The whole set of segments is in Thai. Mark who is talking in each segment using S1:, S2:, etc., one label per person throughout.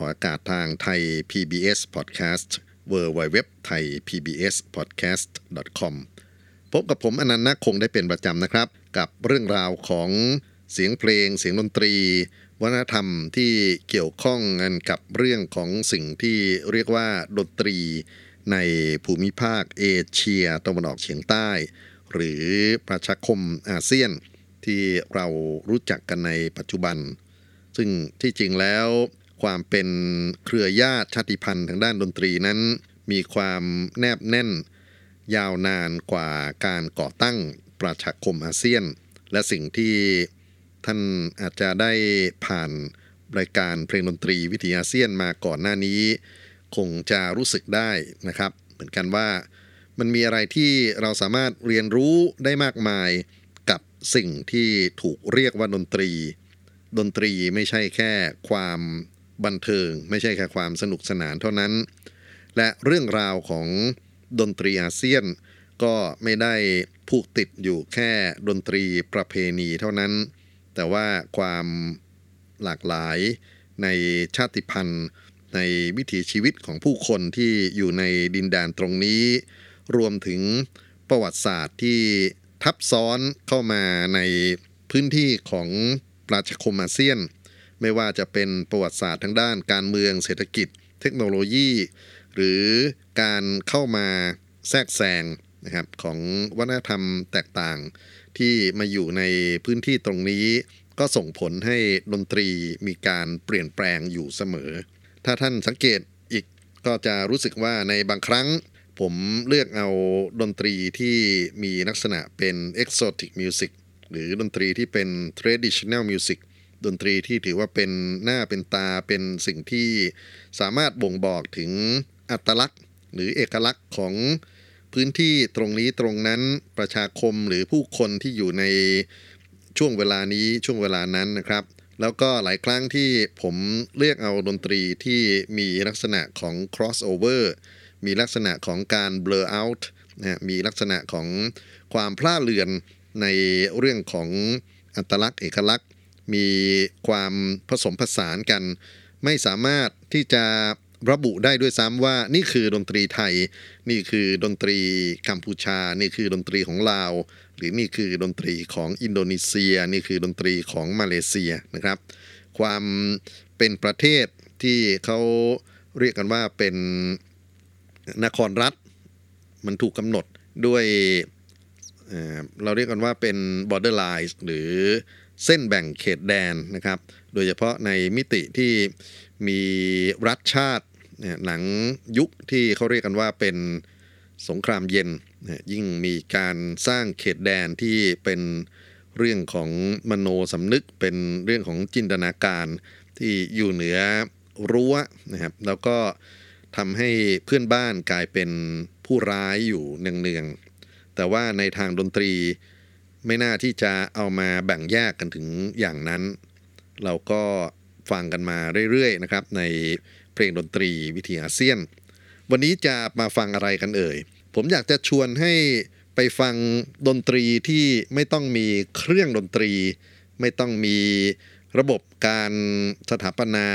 S1: ออกอากาศทางไทย PBS Podcast w w w t h a i PBS Podcast com พบกับผมอานันท์ นาคคงได้เป็นประจำนะครับ กับเรื่องราวของเสียงเพลงเสียงดนตรี วัฒนธรรมที่เกี่ยวข้องกันกับเรื่องของสิ่งที่เรียกว่าดนตรีในภูมิภาคเอเชียตะวันออกเฉียงใต้ หรือประชาคมอาเซียนที่เรารู้จักกันในปัจจุบัน ซึ่งที่จริงแล้ว ความเป็นเครือญาติชาติพันธุ์ทางด้านดนตรีนั้น มีความแนบแน่น ยาวนานกว่าการก่อตั้งประชาคมอาเซียน และสิ่งที่ท่านอาจจะได้ผ่านรายการเพลงดนตรีวิทยาเซียนมาก่อนหน้านี้ คงจะรู้สึกได้นะครับ เหมือนกันว่ามันมีอะไรที่เราสามารถเรียนรู้ได้มากมายกับสิ่งที่ถูกเรียกว่าดนตรี ดนตรีไม่ใช่แค่ความ บันเทิง ไม่ใช่แค่ความสนุกสนานเท่านั้น และเรื่องราวของดนตรีอาเซียน ก็ไม่ได้ผูกติดอยู่แค่ดนตรีประเพณีเท่านั้น แต่ว่าความหลากหลายในชาติพันธุ์ในวิถีชีวิตของผู้คนที่อยู่ในดินแดนตรงนี้ รวมถึงประวัติศาสตร์ที่ทับซ้อนเข้ามาในพื้นที่ของประชาคมอาเซียน ไม่ว่าจะเป็นประวัติศาสตร์ทั้งด้านการเมืองเศรษฐกิจ เทคโนโลยี หรือการเข้ามาแทรกแซงนะครับของวัฒนธรรมแตกต่าง ที่มาอยู่ในพื้นที่ตรงนี้ ก็ส่งผลให้ดนตรีมีการเปลี่ยนแปลงอยู่เสมอ ถ้าท่านสังเกตอีกก็จะรู้สึกว่าในบางครั้งผมเลือกเอาดนตรีที่มีลักษณะเป็น exotic music หรือดนตรีที่เป็น traditional music ดนตรีที่ถือว่าเป็นหน้าเป็นตาเป็นสิ่งที่สามารถบ่งบอกถึงอัตลักษณ์ หรือเอกลักษณ์ของพื้นที่ตรงนี้ตรงนั้นประชาคมหรือผู้คนที่อยู่ในช่วงเวลานี้ช่วงเวลานั้นนะครับ แล้วก็หลายครั้งที่ผมเลือกเอาดนตรีที่มีลักษณะของ crossover มีลักษณะของการ blur out นะมีลักษณะของความพลาดเลือนในเรื่องของอัตลักษณ์เอกลักษณ์ มีความผสมผสานกัน ไม่สามารถที่จะระบุได้ด้วยซ้ำว่านี่คือดนตรีไทย นี่คือดนตรีกัมพูชา นี่คือดนตรีของลาว หรือนี่คือดนตรีของอินโดนีเซีย นี่คือดนตรีของมาเลเซียนะครับ ความเป็นประเทศที่เขาเรียกกันว่าเป็นนครรัฐ มันถูกกำหนดด้วยเราเรียกกันว่าเป็น border lines หรือ เส้นแบ่งเขตแดนนะครับ โดยเฉพาะในมิติที่มีรัฐชาติหลังยุคที่เขาเรียกกันว่าเป็นสงครามเย็น ยิ่งมีการสร้างเขตแดนที่เป็นเรื่องของมโนสำนึกเป็นเรื่องของจินตนาการที่อยู่เหนือรั้วนะครับแล้วก็ทำให้เพื่อนบ้านกลายเป็นผู้ร้ายอยู่เนืองๆแต่ว่าในทางดนตรี ไม่น่าที่จะเอามาแบ่งแยกกันถึงอย่างนั้น เราก็ฟังกันมาเรื่อยๆนะครับ ในเพลงดนตรีวิถีอาเซียน วันนี้จะมาฟังอะไรกันเอ่ย ผมอยากจะชวนให้ไปฟังดนตรีที่ไม่ต้องมีเครื่องดนตรี ไม่ต้องมีระบบการสถาปนา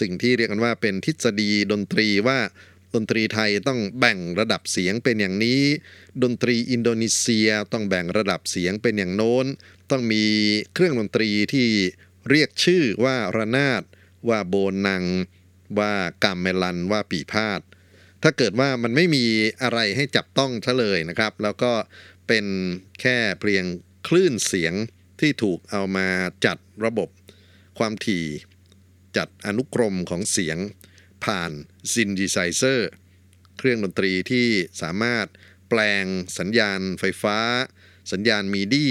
S1: สิ่งที่เรียกกันว่าเป็นทฤษฎีดนตรีว่า ดนตรีไทยต้องแบ่งระดับเสียงเป็นอย่างนี้ ดนตรีอินโดนีเซียต้องแบ่งระดับเสียงเป็นอย่างโน้น ต้องมีเครื่องดนตรีที่เรียกชื่อว่าระนาด ว่าโบนัง ว่ากาเมลันว่าปี่พาทย์ถ้าเกิดว่ามันไม่มีอะไรให้จับต้องซะเลยนะครับ แล้วก็เป็นแค่เพียงคลื่นเสียงที่ถูกเอามาจัดระบบความถี่ จัดอนุกรมของเสียง ผ่าน synthesizer เครื่องดนตรีที่สามารถแปลงสัญญาณไฟฟ้า สัญญาณมีดี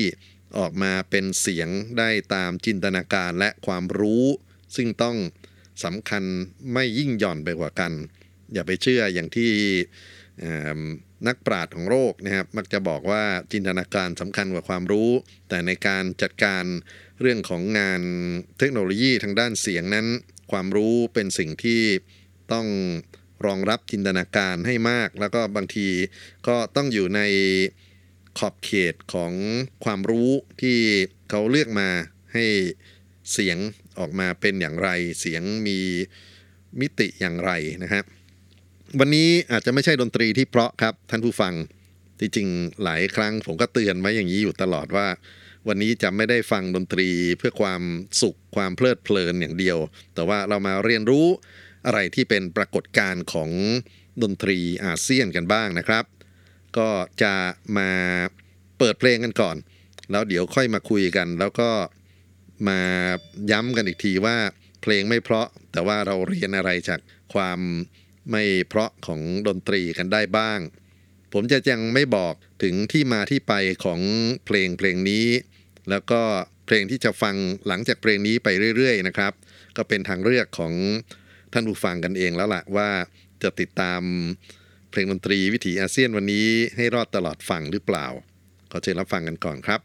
S1: ออกมาเป็นเสียงได้ตามจินตนาการและความรู้ ซึ่งต้องสำคัญไม่ยิ่งหย่อนไปกว่ากัน อย่าไปเชื่ออย่างที่นักปราชญ์ของโลกนะครับมักจะบอกว่าจินตนาการสำคัญกว่าความรู้ แต่ในการจัดการเรื่องของงานเทคโนโลยีทางด้านเสียงนั้น ความรู้เป็นสิ่งที่ ต้องรองรับจินตนาการให้มาก แล้วก็บางทีก็ต้องอยู่ในขอบเขตของความรู้ที่เขาเลือกมาให้เสียงออกมาเป็นอย่างไร เสียงมีมิติอย่างไรนะครับ วันนี้อาจจะไม่ใช่ดนตรีที่เพราะครับท่านผู้ฟังจริงๆหลายครั้งผมก็เตือนไว้อย่างนี้อยู่ตลอดว่า วันนี้จะไม่ได้ฟังดนตรีเพื่อความสุขความเพลิดเพลินอย่างเดียว แต่ว่าเรามาเรียนรู้ อะไรที่เป็นปรากฏการณ์ของดนตรีอาเซียนกันบ้างนะครับ ก็จะมาเปิดเพลงกันก่อน แล้วเดี๋ยวค่อยมาคุยกัน แล้วก็มาย้ำกันอีกทีว่าเพลงไม่เพราะแต่ว่าเราเรียนอะไรจากความไม่เพราะของดนตรีกันได้บ้าง ผมจะยังไม่บอกถึงที่มาที่ไปของเพลงเพลงนี้ แล้วก็เพลงที่จะฟังหลังจากเพลงนี้ไปเรื่อยๆนะครับ ก็เป็นทางเลือกของ ท่านผู้ฟังกันเองแล้วล่ะว่าจะติดตามเพลงดนตรีวิถีอาเซียนวันนี้ให้รอดตลอดฟังหรือเปล่า ขอเชิญรับฟังกันก่อนครับ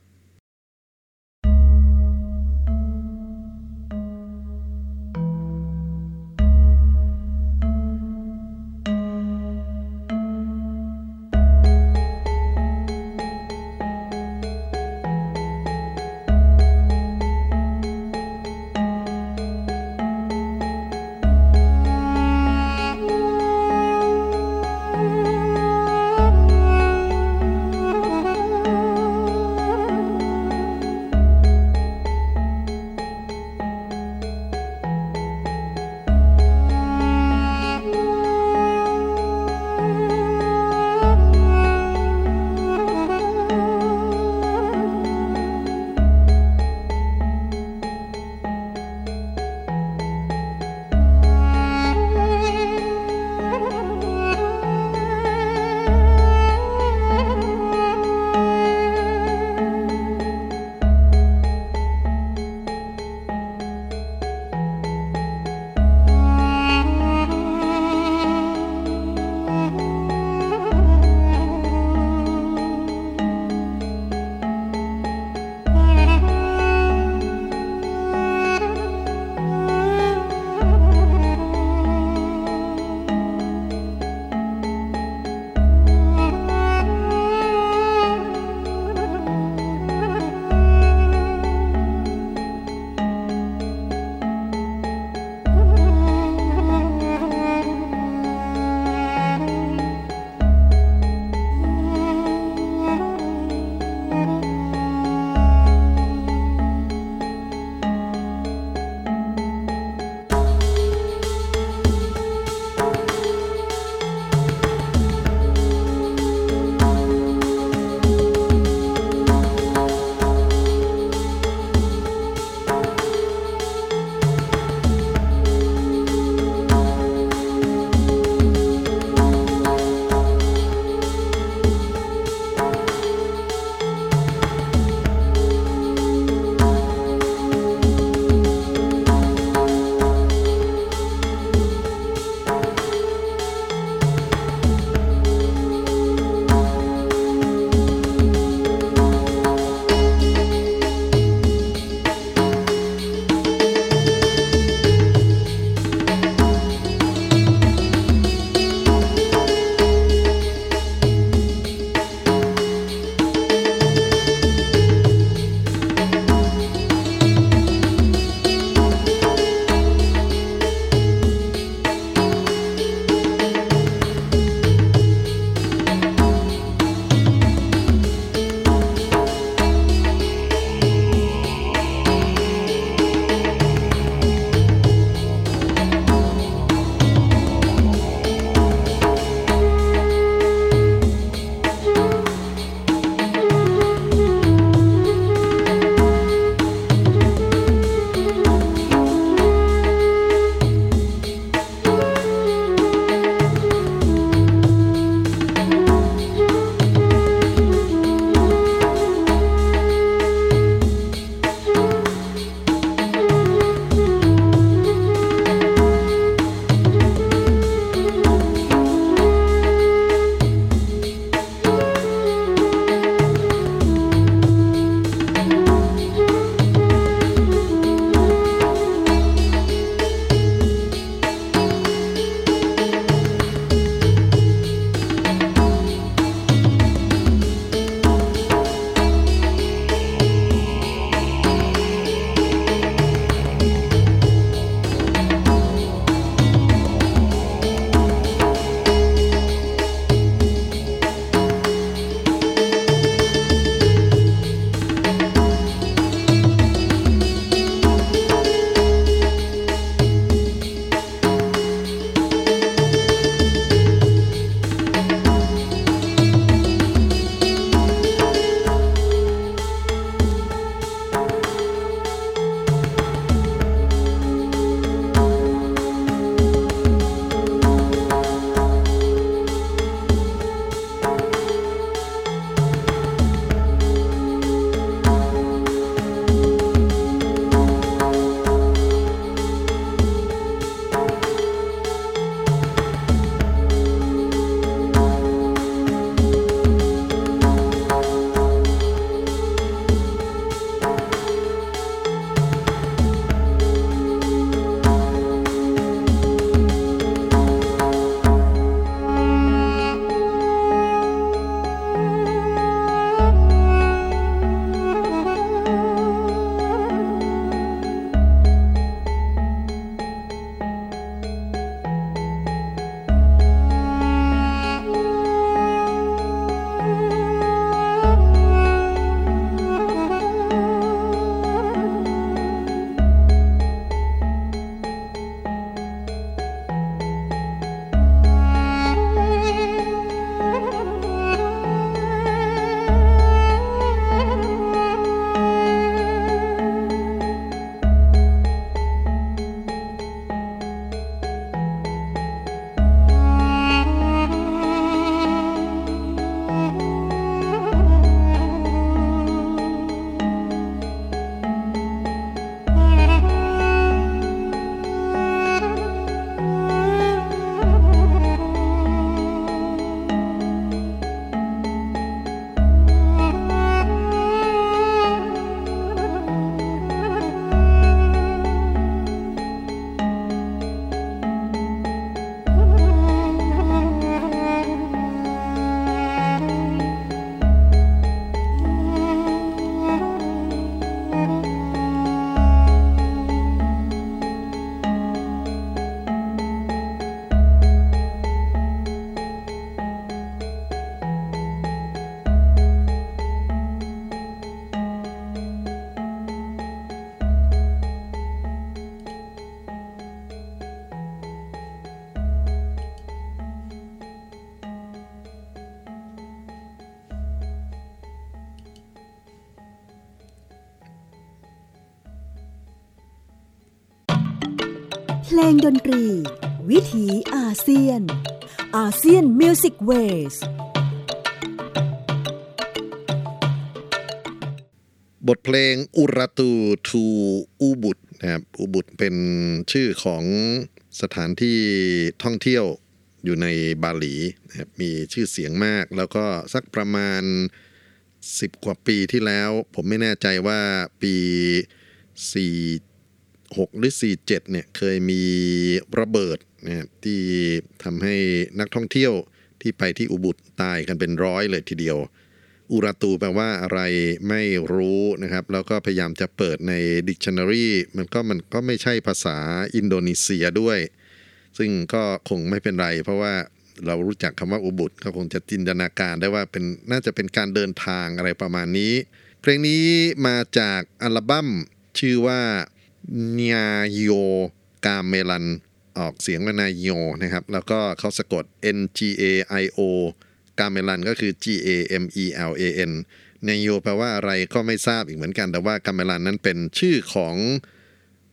S2: ดนตรี วิถีอาเซียน อาเซียนมิวสิกเวส
S1: บทเพลงอุรตูทูอูบุตนะครับอูบุตเป็นชื่อของสถานที่ท่องเที่ยวอยู่ในบาหลีนะครับมีชื่อเสียงมาก แล้วก็สักประมาณ 10 กว่าปีที่แล้ว ผมไม่แน่ใจว่าปี 46หรือ 47เนี่ยเคยมีระเบิดนะครับที่ทำให้นักท่องเที่ยวที่ไปที่อุบุตตายกันเป็นร้อยเลยทีเดียว อุราตูแปลว่าอะไรไม่รู้นะครับ แล้วก็พยายามจะเปิดใน Dictionary มันก็มันก็ไม่ใช่ภาษาอินโดนีเซียด้วย ซึ่งก็คงไม่เป็นไร เพราะว่าเรารู้จักคำว่าอุบุตก็คงจะจินตนาการได้ว่าเป็นน่าจะเป็นการเดินทางอะไรประมาณนี้ เพลงนี้มาจากอัลบั้มชื่อว่า เนียโยกาเมลันออกเสียงว่านายโยนะครับ แล้วก็เขาสะกด N G A I O กาเมลันก็คือ G A M E L A N เนโยแปลว่าอะไรก็ไม่ทราบอีกเหมือนกัน แต่ว่ากาเมลันนั้นเป็นชื่อของ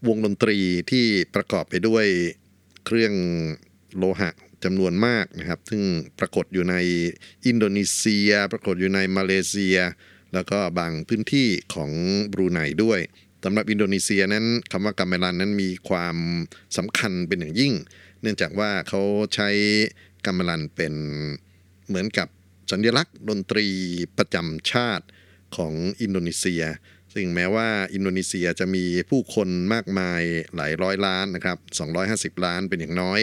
S1: วงดนตรีที่ประกอบไปด้วยเครื่องโลหะจำนวนมากนะครับ ซึ่งปรากฏอยู่ในอินโดนีเซีย ปรากฏอยู่ในมาเลเซีย แล้วก็บางพื้นที่ของบรูไนด้วย สำหรับอินโดนีเซียนั้นคำว่ากาเมลันนั้นมีความสำคัญเป็นอย่างยิ่ง เนื่องจากว่าเขาใช้กาเมลันเป็นเหมือนกับสัญลักษณ์ดนตรีประจำชาติของอินโดนีเซีย ซึ่งแม้ว่าอินโดนีเซียจะมีผู้คนมากมายหลายร้อยล้านนะครับ 250 ล้านเป็นอย่างน้อย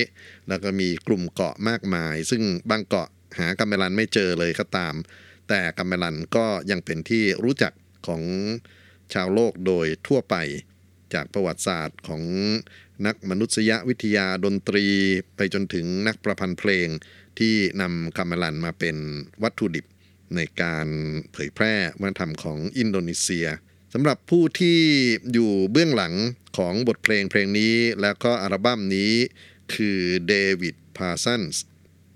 S1: แล้วก็มีกลุ่มเกาะมากมาย ซึ่งบางเกาะหากัมเมลันไม่เจอเลยก็ตาม แต่กัมเมลันก็ยังเป็นที่รู้จักของ ชาวโลกโดยทั่วไป จากประวัติศาสตร์ของนักมนุษยวิทยาดนตรี ไปจนถึงนักประพันธ์เพลงที่นำกาเมลันมาเป็นวัตถุดิบในการเผยแพร่วัฒนธรรมของอินโดนีเซียสำหรับผู้ที่อยู่เบื้องหลังของบทเพลงเพลงนี้ แล้วก็อัลบั้มนี้คือเดวิดพาร์ซันส์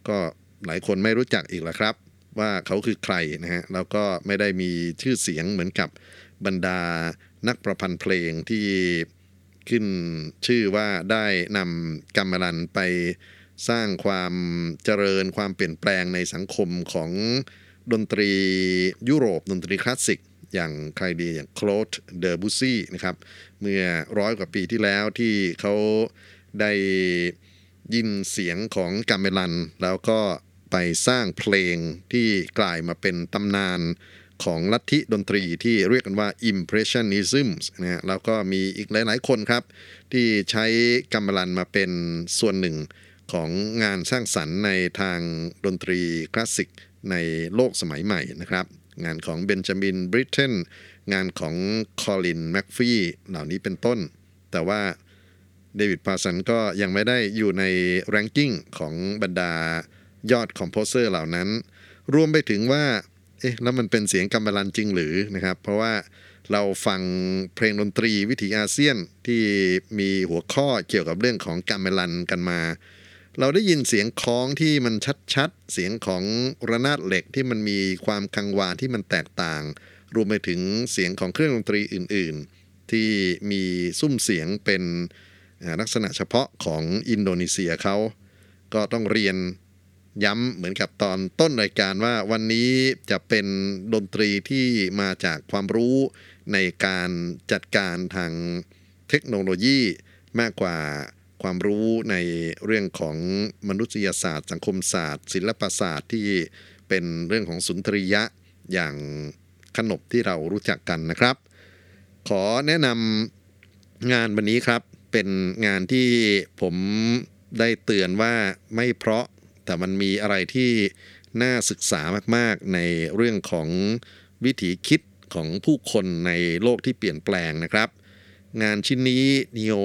S1: ก็หลายคนไม่รู้จักอีกแล้วครับ ว่าเขาคือใครนะฮะ แล้วก็ไม่ได้มีชื่อเสียงเหมือนกับ บรรดานักประพันธ์เพลงที่ขึ้นชื่อว่าได้นำกัมเมลันไปสร้างความเจริญความเปลี่ยนแปลงในสังคมของดนตรียุโรปดนตรีคลาสสิก อย่างใครดีอย่างโคลดเดอร์บูซี่นะครับ เมื่อร้อยกว่าปีที่แล้วที่เขาได้ยินเสียงของกัมเมลัน แล้วก็ไปสร้างเพลงที่กลายมาเป็นตำนาน ของลัทธิดนตรีที่เรียกกันว่า Impressionism นะฮะแล้วก็มีอีกหลาย ๆ คนครับ ที่ใช้กัมเมลันมาเป็นส่วนหนึ่งของงานสร้างสรรค์ในทางดนตรีคลาสสิกในโลกสมัยใหม่นะครับ งานของเบนจามินบริเทนงานของคอลินแม็กฟีเหล่านี้เป็นต้น แต่ว่าเดวิดพาร์ซันส์ก็ยังไม่ได้อยู่ใน ranking ของบรรดายอด composer เหล่านั้น รวมไปถึงว่า เอ๊ะแล้วมันเป็นเสียงกัมเมลันจริงหรือนะครับ เพราะว่าเราฟังเพลงดนตรีวิถีอาเซียนที่มีหัวข้อเกี่ยวกับเรื่องของกัมเบลันกันมา เราได้ยินเสียงคล้องที่มันชัดๆ เสียงของระนาดเหล็กที่มันมีความกังวานที่มันแตกต่าง รวมไปถึงเสียงของเครื่องดนตรีอื่น ๆ ที่มีซุ้มเสียงเป็นลักษณะเฉพาะของอินโดนีเซียเขาก็ต้องเรียน ย้ำเหมือนกับตอนต้นรายการว่าวันนี้จะเป็นดนตรีที่มาจากความรู้ในการจัดการทางเทคโนโลยีมากกว่าความรู้ในเรื่องของมนุษยศาสตร์ สังคมศาสตร์ ศิลปศาสตร์ที่เป็นเรื่องของสุนทรียะอย่างขนบที่เรารู้จักกันนะครับ ขอแนะนำงานวันนี้ครับ เป็นงานที่ผมได้เตือนว่าไม่เพราะ แต่มันมีอะไรที่น่าศึกษามากๆในเรื่องของวิถีคิดของผู้คนในโลกที่เปลี่ยนแปลงนะครับ งานชิ้นนี้ Neo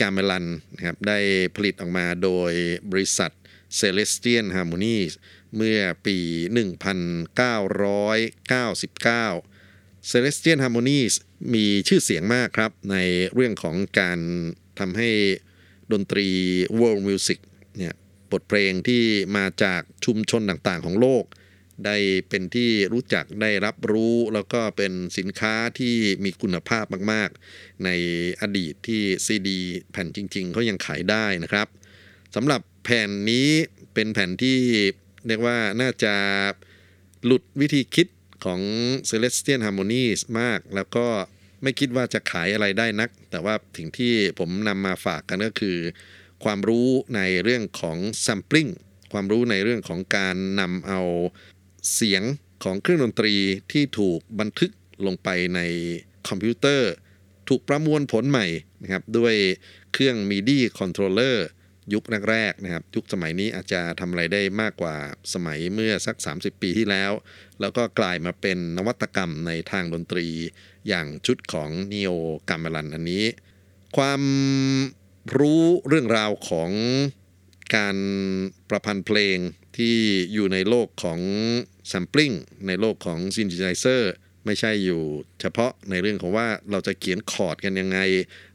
S1: g a m e l a n นะครับได้ผลิตออกมาโดยบริษัท Celestian Harmonies เมื่อปี 1999 Celestian Harmonies มีชื่อเสียงมากครับ ในเรื่องของการทำให้ดนตรี World Music บทเพลงที่มาจากชุมชนต่างๆของโลก ได้เป็นที่รู้จักได้รับรู้แล้วก็เป็นสินค้าที่มีคุณภาพมากๆ ในอดีตที่ซีดีแผ่นจริงๆเขายังขายได้นะครับสำหรับแผ่นนี้เป็นแผ่นที่เรียกว่าน่าจะหลุดวิธีคิดของ Celestial Harmonies มาก แล้วก็ไม่คิดว่าจะขายอะไรได้นัก แต่ว่าถึงที่ผมนำมาฝากกันก็คือ ความรู้ในเรื่องของ sampling ความรู้ในเรื่องของการนำเอาเสียงของเครื่องดนตรีที่ถูกบันทึกลงไปในคอมพิวเตอร์ ถูกประมวลผลใหม่นะครับด้วยเครื่อง MIDI controller ยุคแรกๆนะครับ ยุคสมัยนี้อาจจะทำอะไรได้มากกว่าสมัยเมื่อสัก 30 ปีที่แล้ว แล้วก็กลายมาเป็นนวัตกรรมในทางดนตรีอย่างชุดของ Neo g a m e l a n อันนี้ ความ รู้เรื่องราวของการประพันธ์เพลงที่อยู่ในโลกของ sampling ในโลกของ synthesizer ไม่ใช่อยู่เฉพาะในเรื่องของว่าเราจะเขียนคอร์ดกันยังไง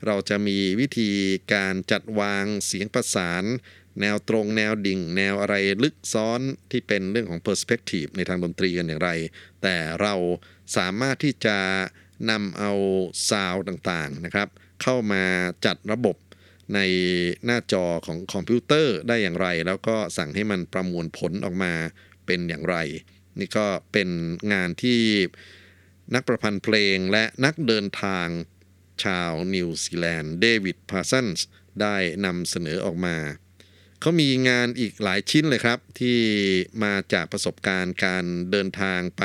S1: เราจะมีวิธีการจัดวางเสียงประสาน แนวตรงแนวดิ่ง แนวอะไรลึกซ้อนที่เป็นเรื่องของ perspective ในทางดนตรีกันอย่างไร แต่เราสามารถที่จะนำเอาซาวต่างๆนะครับ เข้ามาจัดระบบ ในหน้าจอของคอมพิวเตอร์ได้อย่างไร แล้วก็สั่งให้มันประมวลผลออกมาเป็นอย่างไร นี่ก็เป็นงานที่นักประพันธ์เพลงและนักเดินทางชาวนิวซีแลนด์เดวิดพาร์ซันส์ได้นำเสนอออกมาเขามีงานอีกหลายชิ้นเลยครับ ที่มาจากประสบการณ์การเดินทางไป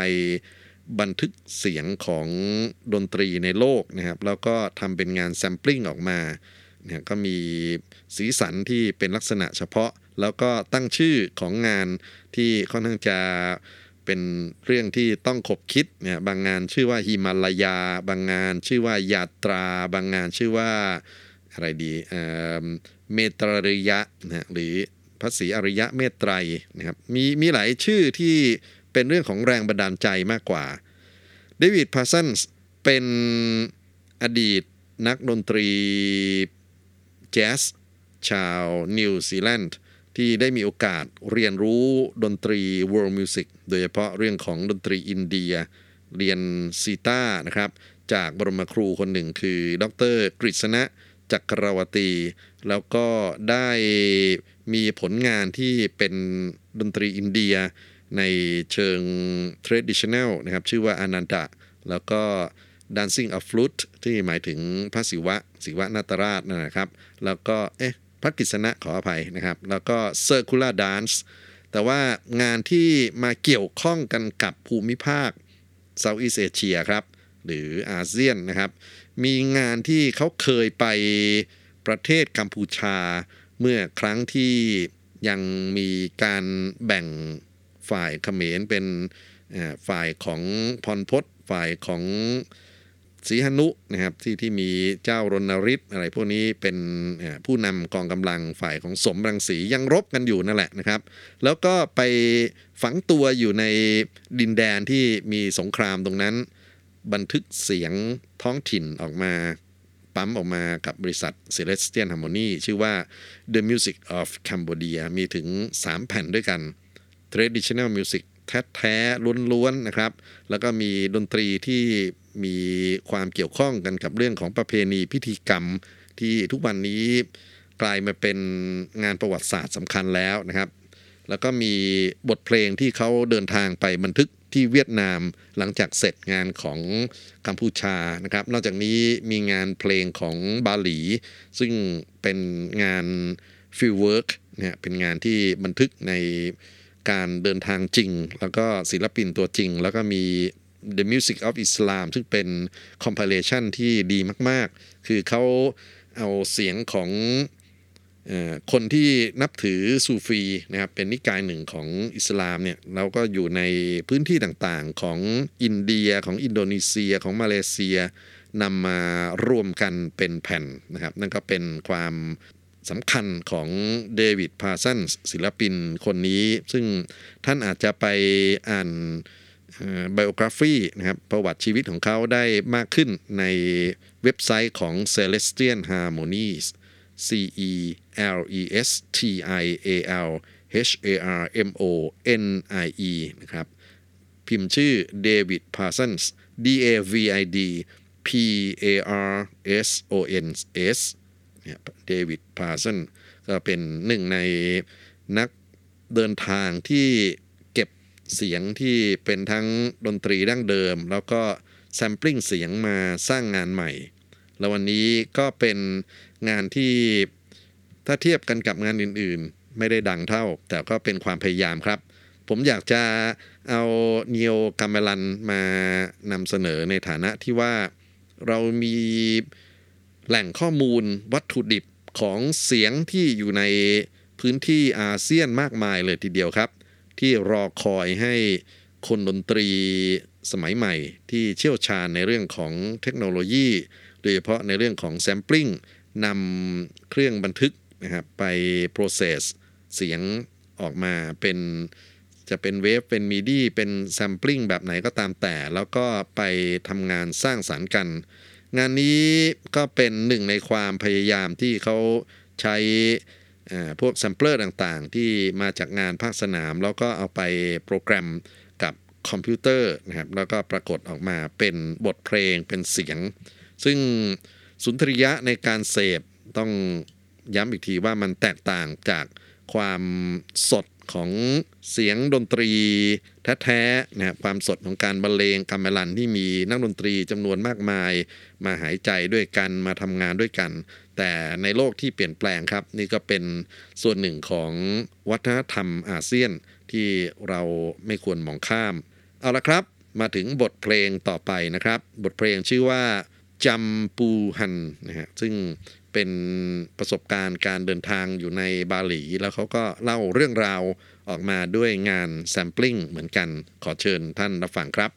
S1: บันทึกเสียงของดนตรีในโลกนะครับ แล้วก็ทำเป็นงานแซมปลิ้งออกมา เนี่ยก็มีสีสันที่เป็นลักษณะเฉพาะ แล้วก็ตั้งชื่อของงานที่ค่อนข้างจะเป็นเรื่องที่ต้องขบคิดเนี่ยบางงานชื่อว่าฮิมาลายา บางงานชื่อว่ายาตรา บางงานชื่อว่าอะไรดีเมตริยะนะหรือพระศรีอริยะเมตไตรนะครับมีมีหลายชื่อที่เป็นเรื่องของแรงบันดาลใจมากกว่าเดวิดพาร์ซันส์เป็นอดีตนักดนตรี แจ๊สชาวนิวซีแลนด์ที่ได้มีโอกาสเรียนรู้ดนตรี world music โดยเฉพาะเรื่องของดนตรีอินเดีย เรียนซีตาร์นะครับ จากบรมครูคนหนึ่งคือดรกฤษณะจักรวตี แล้วก็ได้มีผลงานที่เป็นดนตรีอินเดียในเชิง traditional นะครับ ชื่อว่าอนันตะ แล้วก็ dancing of flute ที่หมายถึงพระศิวะศิวะนาตราชนะครับ แล้วก็เอ๊ะพระกิษณะขออภัยนะครับ แล้วก็ circular dance แต่ว่างานที่มาเกี่ยวข้องกันกับภูมิภาค Southeast Asia ครับ หรืออาเซียนนะครับ มีงานที่เขาเคยไปประเทศกัมพูชา เมื่อครั้งที่ยังมีการแบ่งฝ่ายเขมรเป็นฝ่ายของพรพศฝ่ายของ ศรีหนุนะครับที่ที่มีเจ้ารณฤทธิ์อะไรพวกนี้เป็นผู้นำกองกำลังฝ่ายของสมรังสียังรบกันอยู่นั่นแหละนะครับ แล้วก็ไปฝังตัวอยู่ในดินแดนที่มีสงครามตรงนั้น บันทึกเสียงท้องถิ่นออกมาปั๊มออกมากับบริษัท Celestial Harmony ชื่อว่า The Music of Cambodia มีถึง 3 แผ่นด้วยกัน Traditional Music แท้ๆล้วนๆนะครับ แล้วก็มีดนตรีที่ มีความเกี่ยวข้องกันกับเรื่องของประเพณีพิธีกรรมที่ทุกวันนี้กลายมาเป็นงานประวัติศาสตร์สำคัญแล้วนะครับ แล้วก็มีบทเพลงที่เขาเดินทางไปบันทึกที่เวียดนามหลังจากเสร็จงานของกัมพูชานะครับ นอกจากนี้มีงานเพลงของบาหลี ซึ่งเป็นงาน fieldwork เนี่ยเป็นงานที่บันทึกในการเดินทางจริง แล้วก็ศิลปินตัวจริง แล้วก็มี The Music of Islam ซึ่งเป็น compilation ที่ดีมาก ๆ คือเขาเอาเสียงของคนที่นับถือซูฟีนะครับเป็นนิกายหนึ่งของอิสลามเนี่ยแล้วก็อยู่ในพื้นที่ต่างๆของอินเดียของอินโดนีเซียของมาเลเซียนำมารวมกันเป็นแผ่นนะครับ นั่นก็เป็นความสำคัญของเดวิดพาร์ซันศิลปินคนนี้ ซึ่งท่านอาจจะไปอ่าน biography นะครับประวัติชีวิตของเขาได้มากขึ้นในเว็บไซต์ของ Celestial Harmonies C E L E S T I A L H A R M O N I E นะครับพิมพ์ชื่อเดวิดพาร์สันส์ D A V I D P A R S O N S เนี่ยเดวิดพาร์สันก็เป็นหนึ่งในนักเดินทางที่ เสียงที่เป็นทั้งดนตรีดั้งเดิม แล้วก็แซมปลิ้งเสียงมาสร้างงานใหม่ แล้ววันนี้ก็เป็นงานที่ถ้าเทียบกันกับงานอื่นๆ ไม่ได้ดังเท่า แต่ก็เป็นความพยายามครับ ผมอยากจะเอาเนียวกัมเมลันมานำเสนอในฐานะที่ว่าเรามีแหล่งข้อมูลวัตถุดิบของเสียงที่อยู่ในพื้นที่อาเซียนมากมายเลยทีเดียวครับ ที่รอคอยให้คนดนตรีสมัยใหม่ ที่เชี่ยวชาญในเรื่องของเทคโนโลยีโดยเฉพาะในเรื่องของแซมปลิ้งนำเครื่องบันทึกนะครับไป process เสียงออกมาเป็นจะเป็นเวฟเป็นมีดีเป็นแซมปลิ้งแบบไหนก็ตามแต่ แล้วก็ไปทำงานสร้างสรรค์กัน งานนี้ก็เป็นหนึ่งในความพยายามที่เขาใช้ พวก sampler ต่างๆ ที่มาจากงานภาคสนาม แล้วก็เอาไปโปรแกรมกับคอมพิวเตอร์นะครับแล้วก็ปรากฏออกมาเป็นบทเพลงเป็นเสียง ซึ่งสุนทรียะในการเสพต้องย้ำอีกทีว่ามันแตกต่างจากความสดของเสียงดนตรีแท้ๆนะครับความสดของการบรรเลงกัมเมลันที่มีนักดนตรีจำนวนมากมาย มาหายใจด้วยกันมาทำงานด้วยกัน แต่ในโลกที่เปลี่ยนแปลงครับ นี่ก็เป็นส่วนหนึ่งของวัฒนธรรมอาเซียนที่เราไม่ควรมองข้าม เอาละครับ มาถึงบทเพลงต่อไปนะครับ บทเพลงชื่อว่าจัมปูฮันนะฮะซึ่งเป็นประสบการณ์การเดินทางอยู่ในบาหลี แล้วเขาก็เล่าเรื่องราวออกมาด้วยงานแซมปลิ้งเหมือนกันขอเชิญท่านรับฟังครับ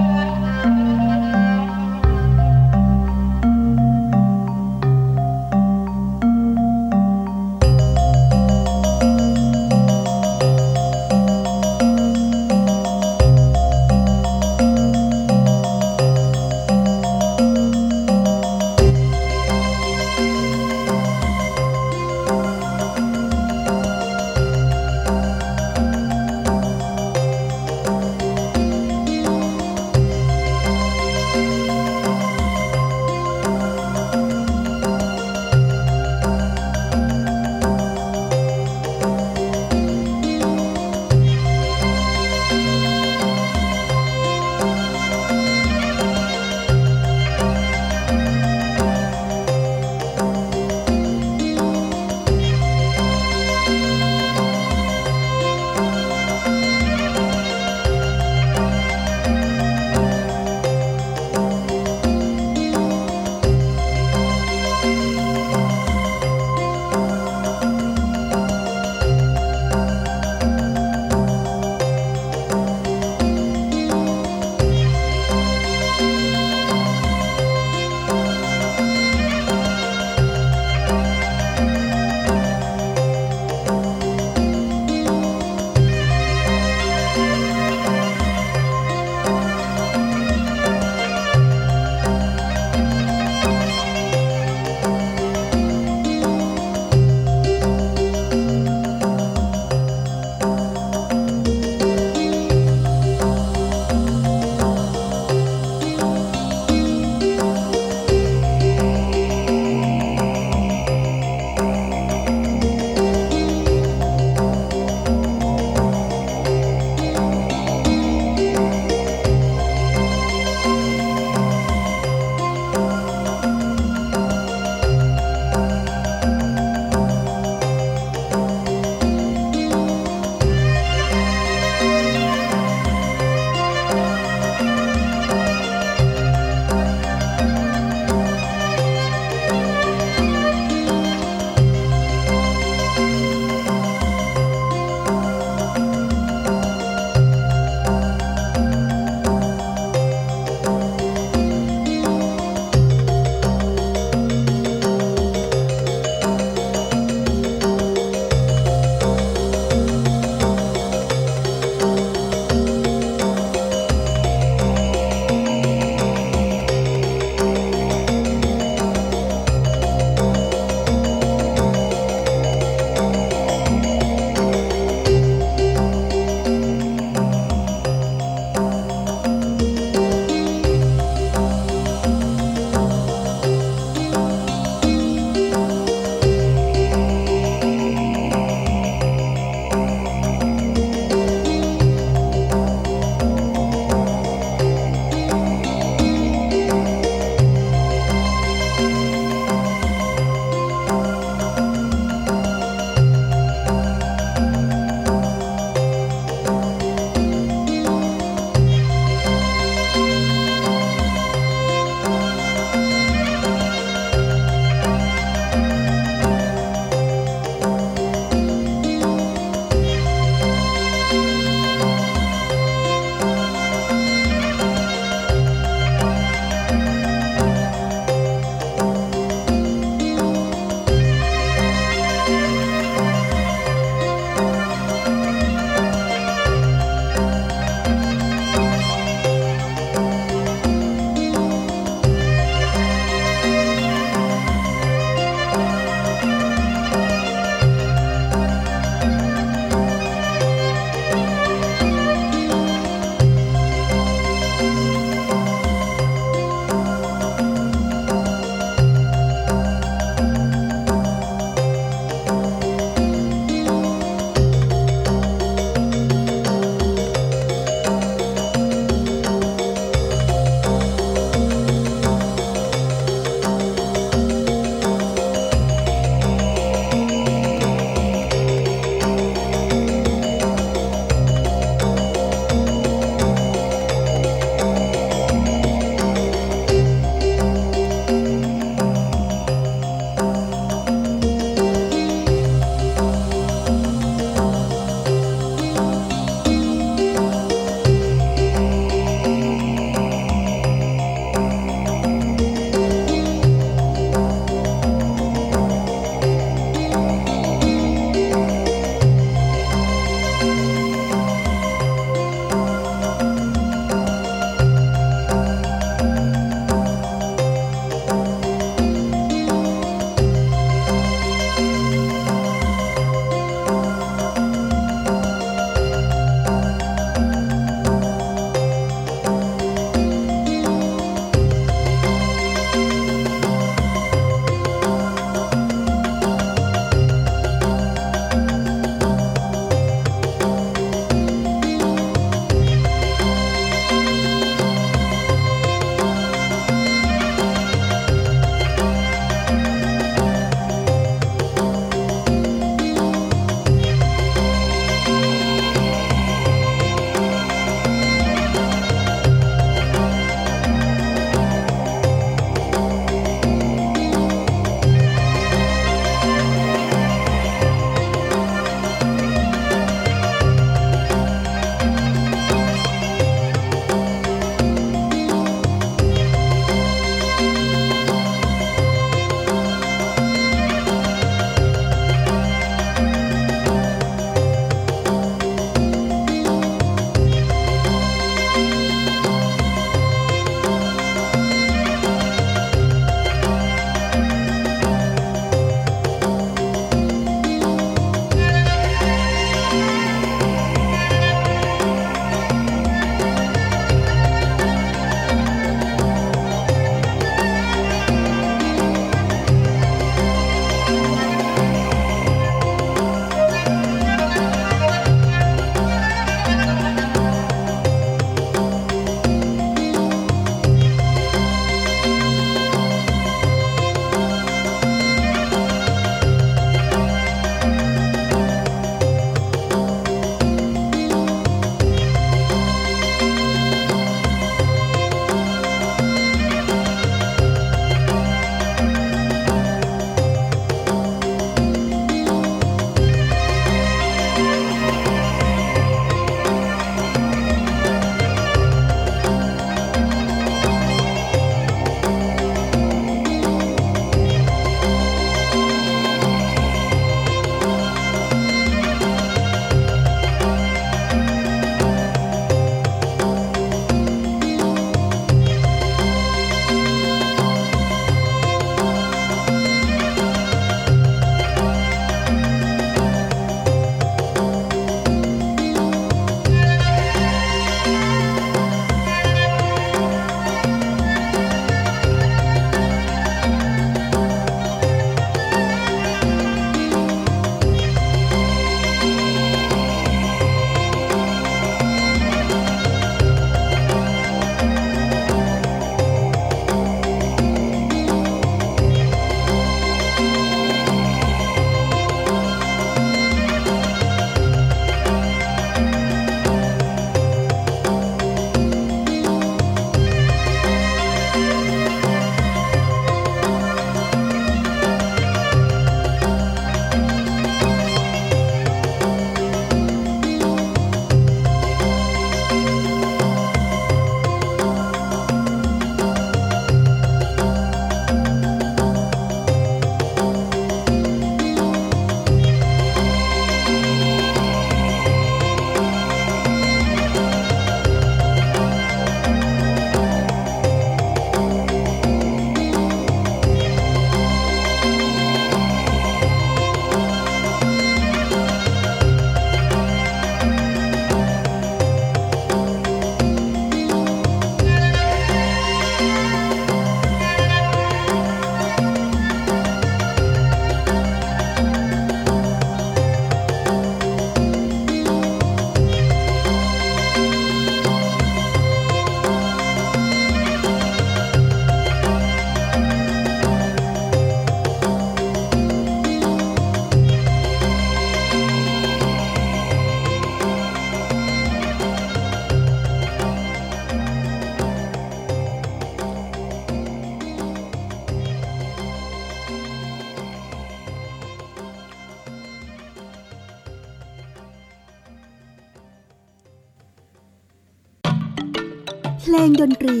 S2: งดนตรี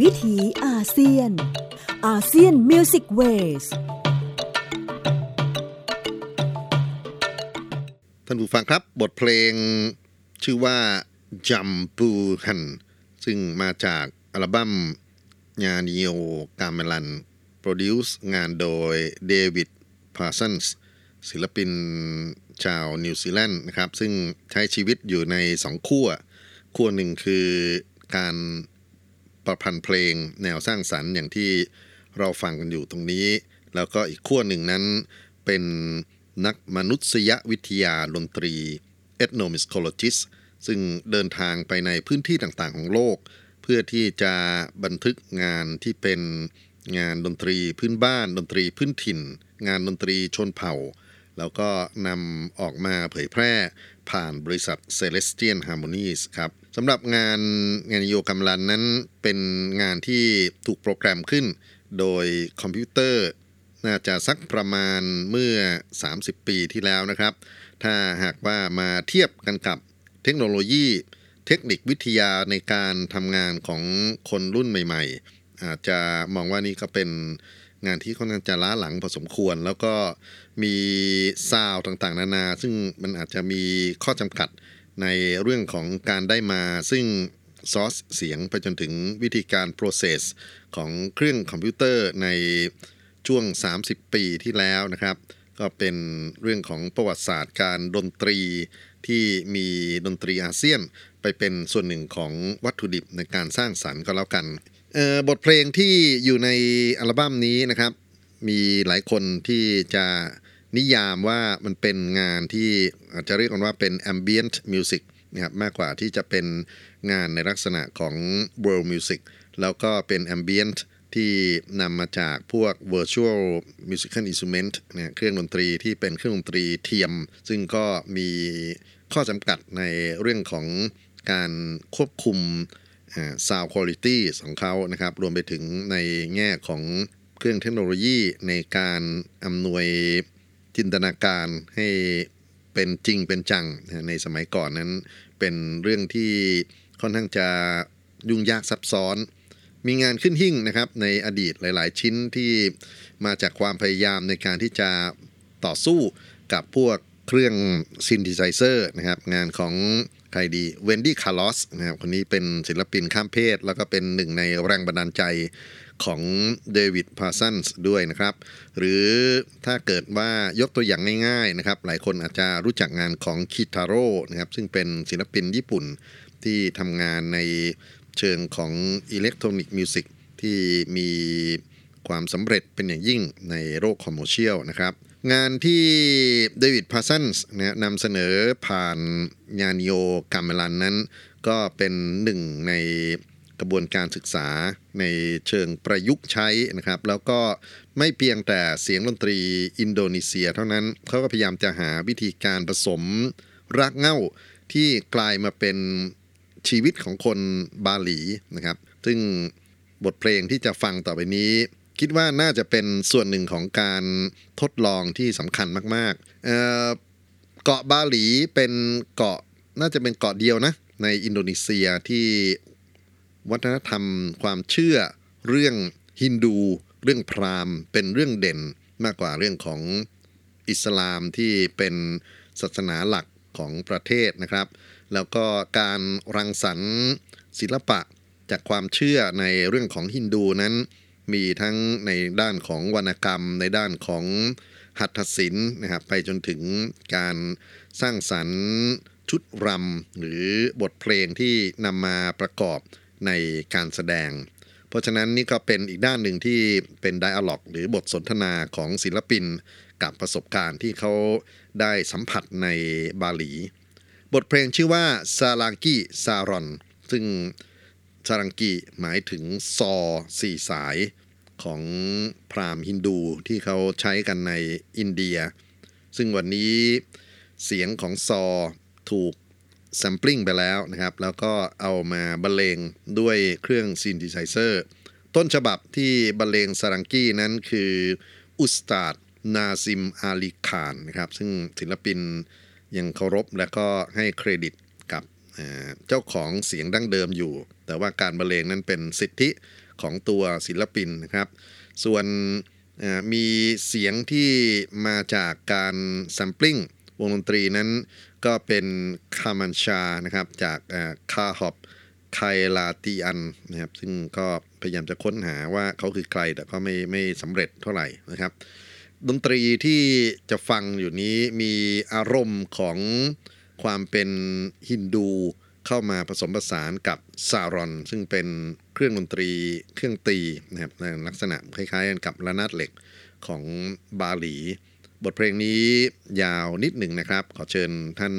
S2: วิถีอาเซียน ASEAN Music Ways
S1: ท่านผู้ฟังครับบทเพลงชื่อว่าจัมปูฮันซึ่งมาจากอัลบั้ม Ngaio Gamelan produce งานโดยเดวิดพาร์ซันส์ศิลปินชาวนิวซีแลนด์นะครับ ซึ่งใช้ชีวิตอยู่ในสองขั้วขั้วหนึ่งคือ การประพันธ์เพลงแนวสร้างสรรค์อย่างที่เราฟังกันอยู่ตรงนี้ แล้วก็อีกขั้วหนึ่งนั้นเป็นนักมนุษยวิทยาดนตรี ethnomusicologist ซึ่งเดินทางไปในพื้นที่ต่างๆของโลก เพื่อที่จะบันทึกงานที่เป็นงานดนตรีพื้นบ้าน ดนตรีพื้นถิ่น งานดนตรีชนเผ่า แล้วก็นำออกมาเผยแพร่ผ่านบริษัท Celestian Harmonies ครับ สำหรับงานงานโยกำลันนั้นเป็นงานที่ถูกโปรแกรมขึ้น โดยคอมพิวเตอร์น่าจะสักประมาณเมื่อ 30 ปีที่แล้วนะครับ ถ้าหากว่ามาเทียบกันกับเทคโนโลยี เทคนิควิทยาในการทำงานของคนรุ่นใหม่ ๆ อาจจะมองว่านี่ก็เป็นงานที่ค่อนข้างจะล้าหลังพอสมควร แล้วก็มีซาวต่างๆ นานา ซึ่งมันอาจจะมีข้อจำกัด ในเรื่องของการได้มาซึ่งซอสเสียงไปจนถึงวิธีการ process ของเครื่องคอมพิวเตอร์ในช่วง 30 ปีที่แล้วนะครับ ก็เป็นเรื่องของประวัติศาสตร์การดนตรีที่มีดนตรีอาเซียน ไปเป็นส่วนหนึ่งของวัตถุดิบในการสร้างสรรค์ก็แล้วกัน บทเพลงที่อยู่ในอัลบั้มนี้นะครับ มีหลายคนที่จะ นิยามว่ามันเป็นงานที่อาจจะเรียกกันว่าเป็น ambient music นะครับมากกว่าที่จะเป็นงานในลักษณะของ world music แล้วก็เป็น ambient ที่นำมาจากพวก virtual musical instrument นะเครื่องดนตรีที่เป็นเครื่องดนตรีเทียม ซึ่งก็มีข้อจำกัดในเรื่องของการควบคุม sound quality ของเขานะครับ รวมไปถึงในแง่ของเครื่องเทคโนโลยีในการอำนวย จินตนาการให้เป็นจริงเป็นจังในสมัยก่อนนั้น เป็นเรื่องที่ค่อนข้างจะยุ่งยากซับซ้อน มีงานขึ้นหิ่งนะครับในอดีตหลาย ๆ ชิ้นที่มาจากความพยายามในการที่จะต่อสู้กับพวกเครื่อง synthesizer นะครับงานของใครดีเวนดี้คาร์ลอสนะครับคนนี้เป็นศิลปินข้ามเพศ แล้วก็เป็นหนึ่งในแรงบันดาลใจ ของเดวิดพาร์ซันส์ด้วยนะครับ หรือถ้าเกิดว่ายกตัวอย่างง่ายๆนะครับ หลายคนอาจจะรู้จักงานของคิทาโร่นะครับซึ่งเป็นศิลปินญี่ปุ่นที่ทำงานในเชิงของelectronic music ที่มีความสำเร็จเป็นอย่างยิ่งในโลก commercial นะครับ งานที่เดวิดพาร์ซันส์นำเสนอผ่านงาน Ngaio Gamelan นั้น ก็เป็นหนึ่งใน กระบวนการศึกษาในเชิงประยุกต์ใช้นะครับ แล้วก็ไม่เพียงแต่เสียงดนตรีอินโดนีเซีย เท่านั้นเขาก็พยายามจะหาวิธีการผสมรากเหง้าที่กลายมาเป็นชีวิตของคนบาหลีนะครับ ซึ่งบทเพลงที่จะฟังต่อไปนี้ คิดว่าน่าจะเป็นส่วนหนึ่งของการทดลองที่สำคัญมากๆเเกาะบาหลีเป็นเกาะน่าจะเป็นเกาะเดียวนะในอินโดนีเซียที่ วัฒนธรรม ความเชื่อ เรื่องฮินดู เรื่องพราหมณ์ เป็นเรื่องเด่นมากกว่าเรื่องของอิสลามที่เป็นศาสนาหลักของประเทศนะครับ แล้วก็การรังสรรค์ศิลปะจากความเชื่อในเรื่องของฮินดูนั้น มีทั้งในด้านของวรรณกรรม ในด้านของหัตถศิลป์นะครับไปจนถึงการสร้างสรรค์ชุดรำหรือบทเพลงที่นำมาประกอบ ในการแสดง เพราะฉะนั้นนี่ก็เป็นอีกด้านหนึ่งที่เป็นไดอะล็อกหรือบทสนทนาของศิลปิน กับประสบการณ์ที่เขาได้สัมผัสในบาหลี บทเพลงชื่อว่าซาลังกีซารอน ซึ่งซาลังกีหมายถึงซอสี่สายของพราหมณ์ฮินดูที่เขาใช้กันในอินเดีย ซึ่งวันนี้เสียงของซอถูก แซมปลิ้งไปแล้วนะครับ แล้วก็เอามาบรรเลงด้วยเครื่องซินธิไซเซอร์ต้นฉบับที่บรรเลงซารังกี้นั้นคืออุสตาดนาซิมอาลีคานนะครับซึ่งศิลปินยังเคารพและก็ให้เครดิตกับเจ้าของเสียงดั้งเดิมอยู่ แต่ว่าการบรรเลงนั้นเป็นสิทธิของตัวศิลปินนะครับ ส่วนมีเสียงที่มาจากการซัมปลิ้งวงดนตรีนั้น ก็เป็นคามันชานะครับจากคาฮอบไคลาตีอันนะครับซึ่งก็พยายามจะค้นหาว่าเขาคือใครแต่ก็ไม่ไม่สำเร็จเท่าไหร่นะครับ ดนตรีที่จะฟังอยู่นี้มีอารมณ์ของความเป็นฮินดูเข้ามาผสมผสานกับซารอน ซึ่งเป็นเครื่องดนตรีเครื่องตีนะครับในลักษณะคล้ายๆกันกับระนาดเหล็กของบาหลี บทเพลงนี้ยาวนิดหนึ่งนะครับ ขอเชิญท่าน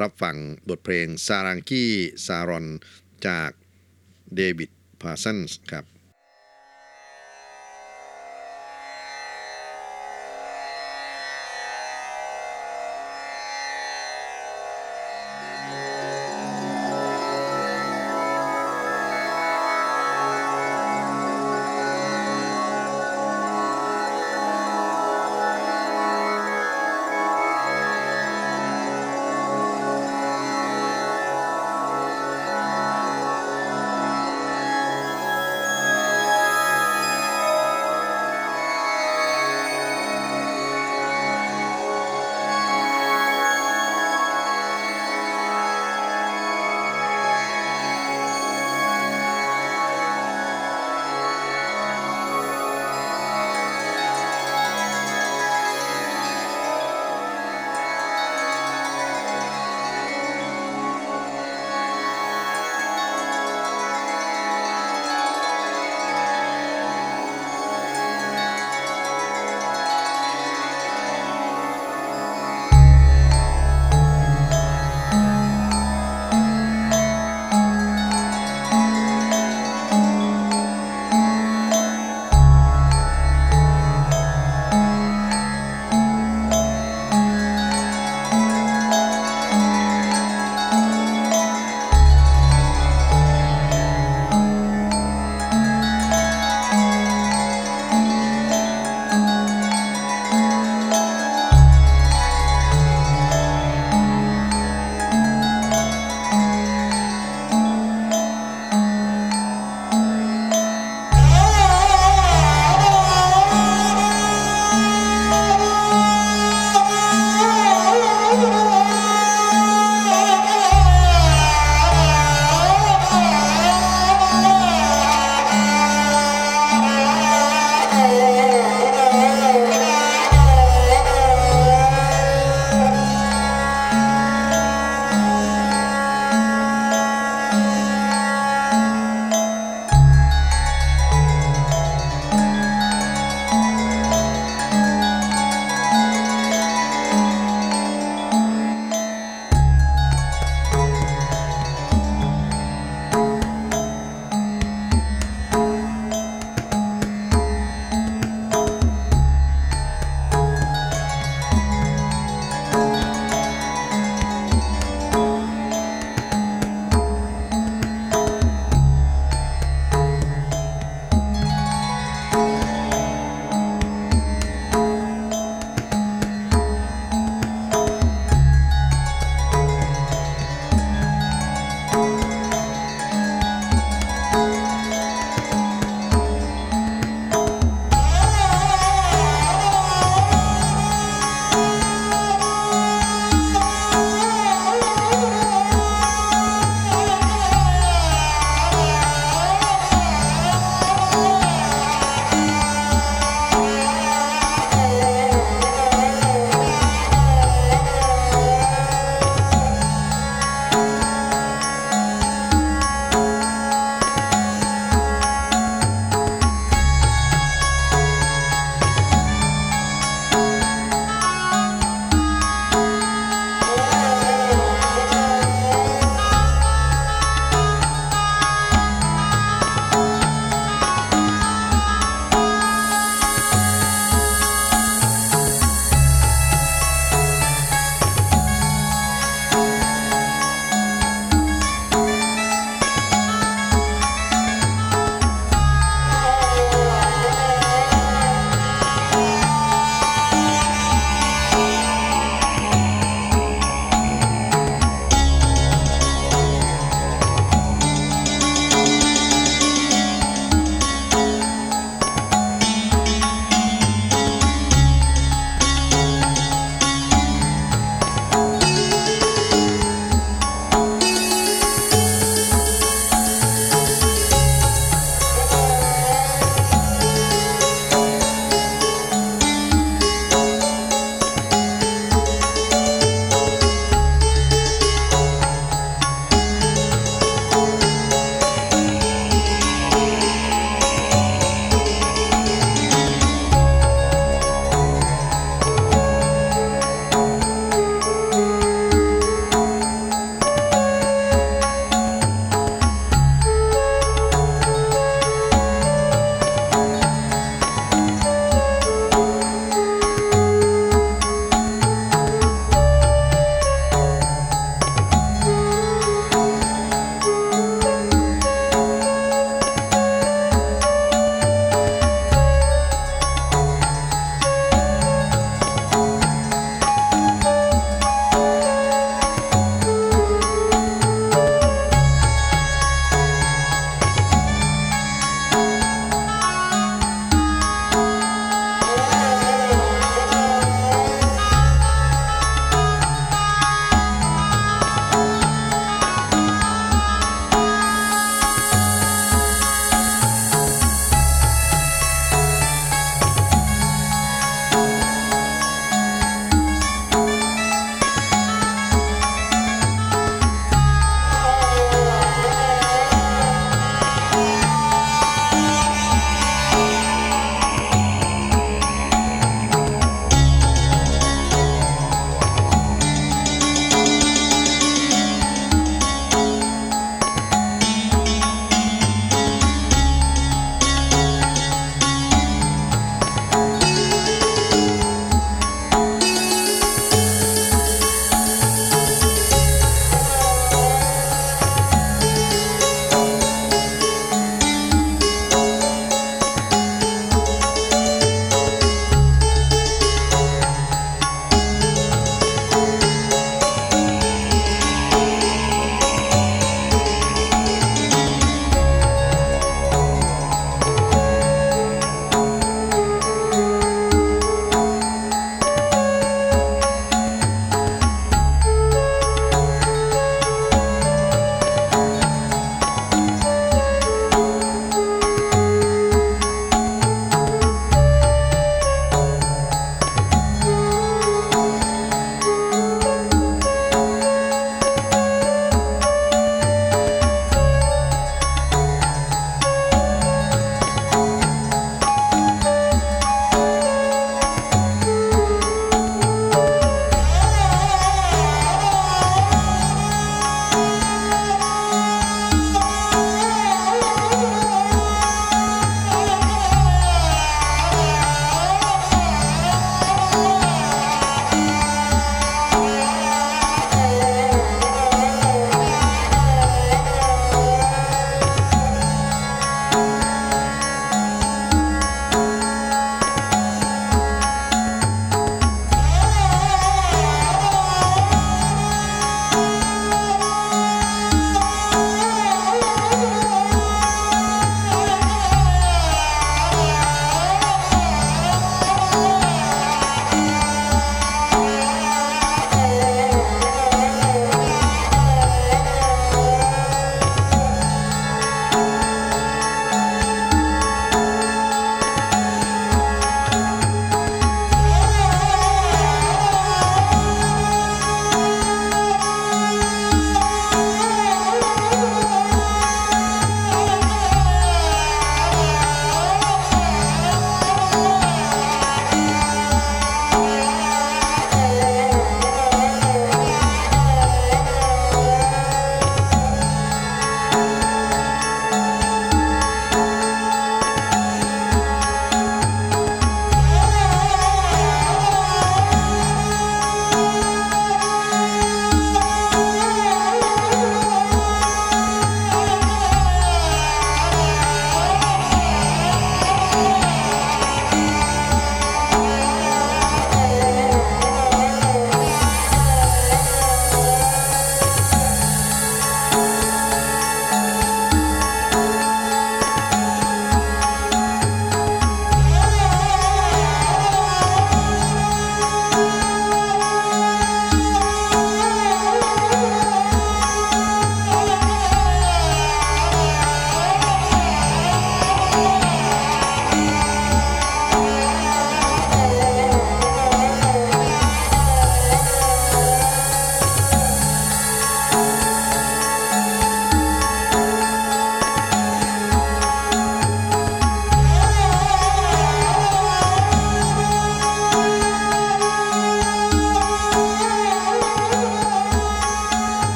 S1: รับฟังบทเพลงซารังกี้ซารอนจากเดวิดพาร์ซันส์ครับ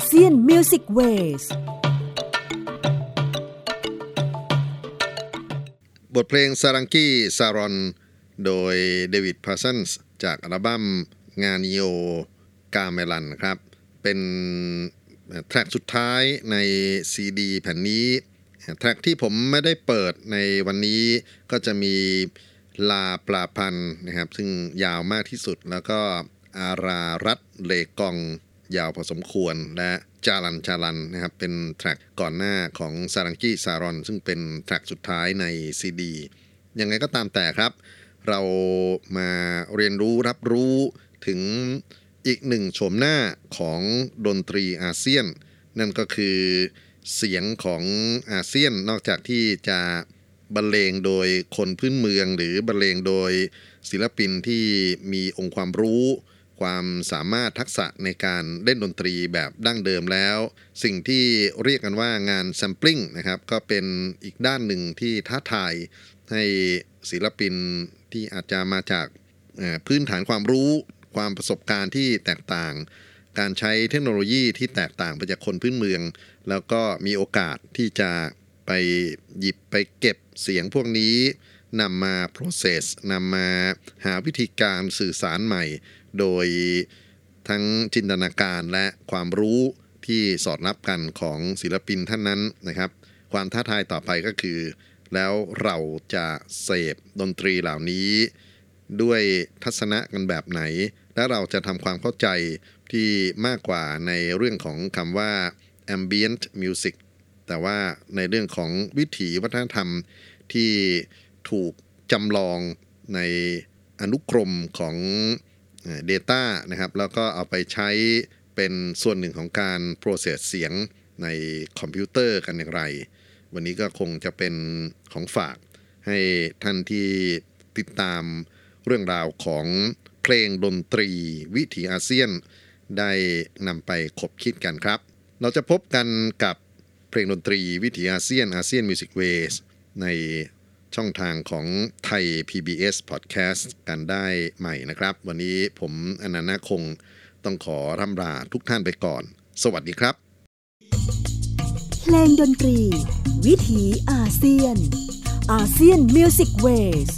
S2: ASEAN Music Ways
S1: บทเพลงซารังกี้ซารอน โดยเดวิดพาร์ซันส์จากอัลบั้ม Ngaio Gamelan ครับ เป็น track สุดท้ายในซีดีแผ่นนี้ track ที่ผมไม่ได้เปิดในวันนี้ก็จะมีลาปลาพันนะครับ ซึ่งยาวมากที่สุดแล้วก็อารารัตเลกอง ยาวพอสมควร และจารันจารันนะครับเป็นแทร็กก่อนหน้าของซารังกี้ซารอน ซึ่งเป็นแทร็กสุดท้ายในซีดียังไงก็ตามแต่ครับ เรามาเรียนรู้รับรู้ถึงอีกหนึ่งโฉมหน้าของดนตรีอาเซียน นั่นก็คือเสียงของอาเซียนนอกจากที่จะบรรเลงโดยคนพื้นเมือง หรือบรรเลงโดยศิลปินที่มีองค์ความรู้ ความสามารถทักษะในการเล่นดนตรีแบบดั้งเดิมแล้ว สิ่งที่เรียกกันว่างานแซมปลิ้งนะครับก็เป็นอีกด้านหนึ่งที่ท้าทายให้ศิลปินที่อาจจะมาจากพื้นฐานความรู้ความประสบการณ์ที่แตกต่าง การใช้เทคโนโลยีที่แตกต่างไปจากคนพื้นเมือง แล้วก็มีโอกาสที่จะไปหยิบไปเก็บเสียงพวกนี้นำมา process นำมาหาวิธีการสื่อสารใหม่ โดยทั้งจินตนาการและความรู้ที่สอดรับกันของศิลปินท่านนั้นนะครับ ความท้าทายต่อไปก็คือ แล้วเราจะเสพดนตรีเหล่านี้ ด้วยทัศนะกันแบบไหน และเราจะทำความเข้าใจที่มากกว่าในเรื่องของคำว่า ambient music แต่ว่าในเรื่องของวิถีวัฒนธรรมที่ถูกจำลองในอนุกรมของ Data นะครับแล้วก็เอาไปใช้เป็นส่วนหนึ่งของการ process เสียงในคอมพิวเตอร์กันอย่างไร วันนี้ก็คงจะเป็นของฝากให้ท่านที่ติดตามเรื่องราวของเพลงดนตรีวิถีอาเซียน ได้นำไปขบคิดกันครับ เราจะพบกันกับเพลงดนตรีวิถีอาเซียน ASEAN Music Ways ใน ช่องทางของไทย PBS Podcast กันได้ใหม่นะครับ วันนี้ผมอนันต์คงต้องขอร่ำลาทุกท่านไปก่อน สวัสดีครับ
S2: เพลงดนตรี วิถีอาเซียน ASEAN Music Wayส